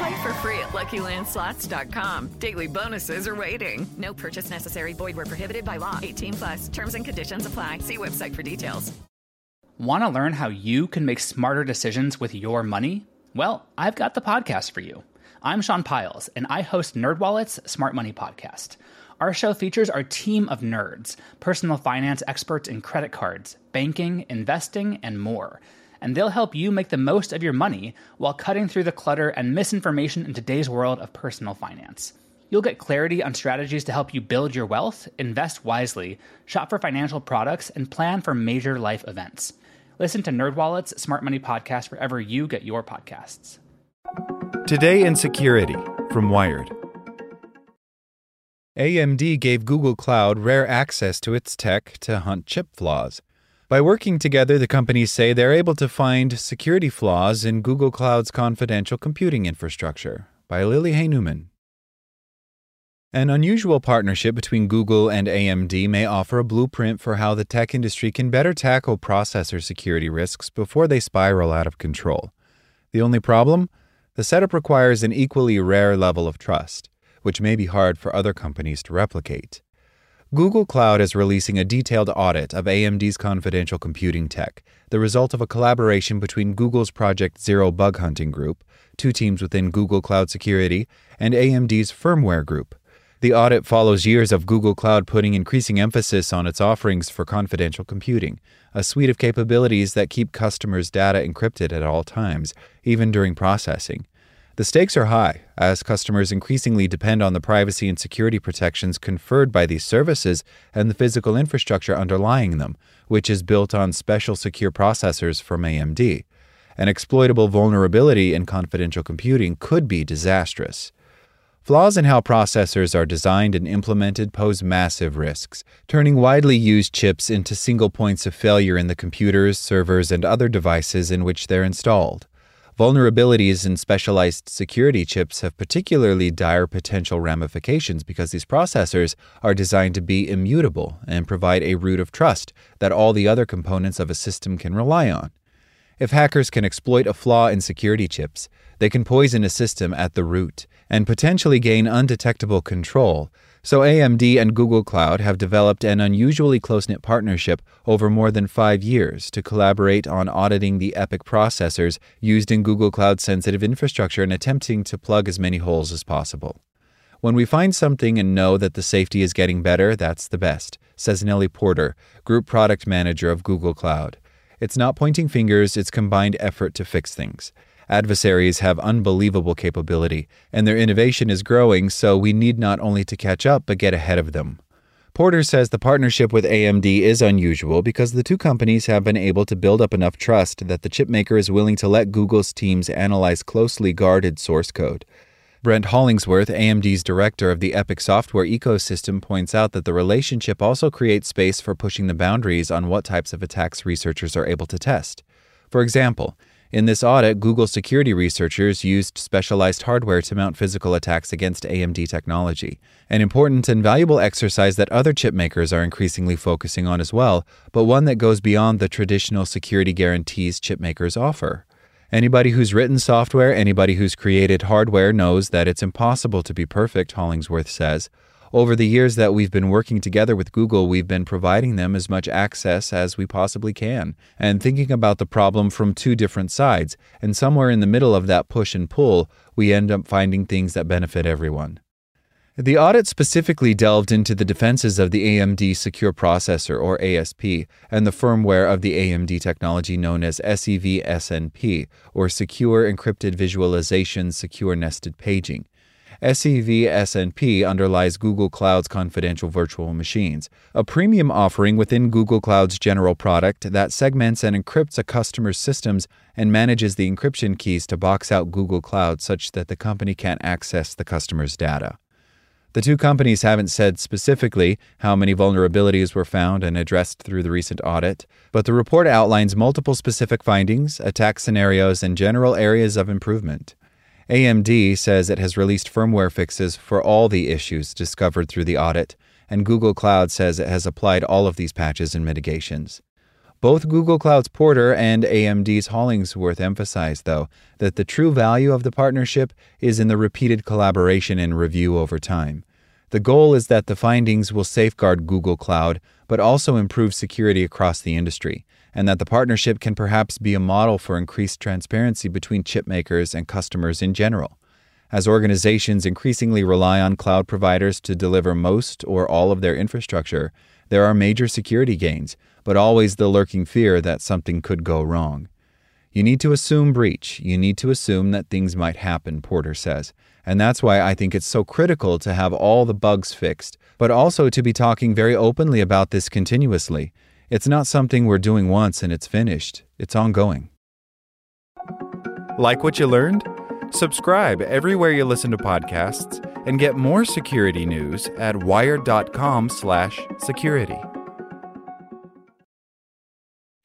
Play for free at LuckyLandSlots.com. Daily bonuses are waiting. No purchase necessary. Void where prohibited by law. 18 plus. Terms and conditions apply. See website for details. Want to learn how you can make smarter decisions with your money? Well, I've got the podcast for you. I'm Sean Pyles, and I host NerdWallet's Smart Money Podcast. Our show features our team of nerds, personal finance experts in credit cards, banking, investing, and more – and they'll help you make the most of your money while cutting through the clutter and misinformation in today's world of personal finance. You'll get clarity on strategies to help you build your wealth, invest wisely, shop for financial products, and plan for major life events. Listen to NerdWallet's Smart Money Podcast wherever you get your podcasts. Today in Security from Wired. AMD gave Google Cloud rare access to its tech to hunt chip flaws. By working together, the companies say they're able to find security flaws in Google Cloud's confidential computing infrastructure. By Lily Hay Newman. An unusual partnership between Google and AMD may offer a blueprint for how the tech industry can better tackle processor security risks before they spiral out of control. The only problem? The setup requires an equally rare level of trust, which may be hard for other companies to replicate. Google Cloud is releasing a detailed audit of AMD's confidential computing tech, the result of a collaboration between Google's Project Zero Bug Hunting Group, two teams within Google Cloud Security, and AMD's Firmware Group. The audit follows years of Google Cloud putting increasing emphasis on its offerings for confidential computing, a suite of capabilities that keep customers' data encrypted at all times, even during processing. The stakes are high as customers increasingly depend on the privacy and security protections conferred by these services and the physical infrastructure underlying them, which is built on special secure processors from AMD. An exploitable vulnerability in confidential computing could be disastrous. Flaws in how processors are designed and implemented pose massive risks, turning widely used chips into single points of failure in the computers, servers, and other devices in which they're installed. Vulnerabilities in specialized security chips have particularly dire potential ramifications because these processors are designed to be immutable and provide a root of trust that all the other components of a system can rely on. If hackers can exploit a flaw in security chips, they can poison a system at the root and potentially gain undetectable control, so AMD and Google Cloud have developed an unusually close knit partnership over more than five years to collaborate on auditing the EPYC processors used in Google Cloud sensitive infrastructure and attempting to plug as many holes as possible. When we find something and know that the safety is getting better, that's the best, says Nelly Porter, Group Product Manager of Google Cloud. It's not pointing fingers, it's combined effort to fix things. Adversaries have unbelievable capability, and their innovation is growing, so we need not only to catch up, but get ahead of them. Porter says the partnership with AMD is unusual because the two companies have been able to build up enough trust that the chipmaker is willing to let Google's teams analyze closely guarded source code. Brent Hollingsworth, AMD's director of the EPYC software ecosystem, points out that the relationship also creates space for pushing the boundaries on what types of attacks researchers are able to test. For example, in this audit, Google security researchers used specialized hardware to mount physical attacks against AMD technology, an important and valuable exercise that other chip makers are increasingly focusing on as well, but one that goes beyond the traditional security guarantees chip makers offer. Anybody who's written software, anybody who's created hardware knows that it's impossible to be perfect, Hollingsworth says. Over the years that we've been working together with Google, we've been providing them as much access as we possibly can and thinking about the problem from two different sides. And somewhere in the middle of that push and pull, we end up finding things that benefit everyone. The audit specifically delved into the defenses of the AMD Secure Processor, or ASP, and the firmware of the AMD technology known as SEV SNP, or Secure Encrypted Virtualization Secure Nested Paging. SEV SNP underlies Google Cloud's confidential virtual machines, a premium offering within Google Cloud's general product that segments and encrypts a customer's systems and manages the encryption keys to box out Google Cloud such that the company can't access the customer's data. The two companies haven't said specifically how many vulnerabilities were found and addressed through the recent audit, but the report outlines multiple specific findings, attack scenarios, and general areas of improvement. AMD says it has released firmware fixes for all the issues discovered through the audit, and Google Cloud says it has applied all of these patches and mitigations. Both Google Cloud's Porter and AMD's Hollingsworth emphasize, though, that the true value of the partnership is in the repeated collaboration and review over time. The goal is that the findings will safeguard Google Cloud, but also improve security across the industry, and that the partnership can perhaps be a model for increased transparency between chip makers and customers in general. As organizations increasingly rely on cloud providers to deliver most or all of their infrastructure, there are major security gains, but always the lurking fear that something could go wrong. You need to assume breach. You need to assume that things might happen, Porter says. And that's why I think it's so critical to have all the bugs fixed, but also to be talking very openly about this continuously. It's not something we're doing once and it's finished, it's ongoing. Like what you learned? Subscribe everywhere you listen to podcasts and get more security news at wired.com/security.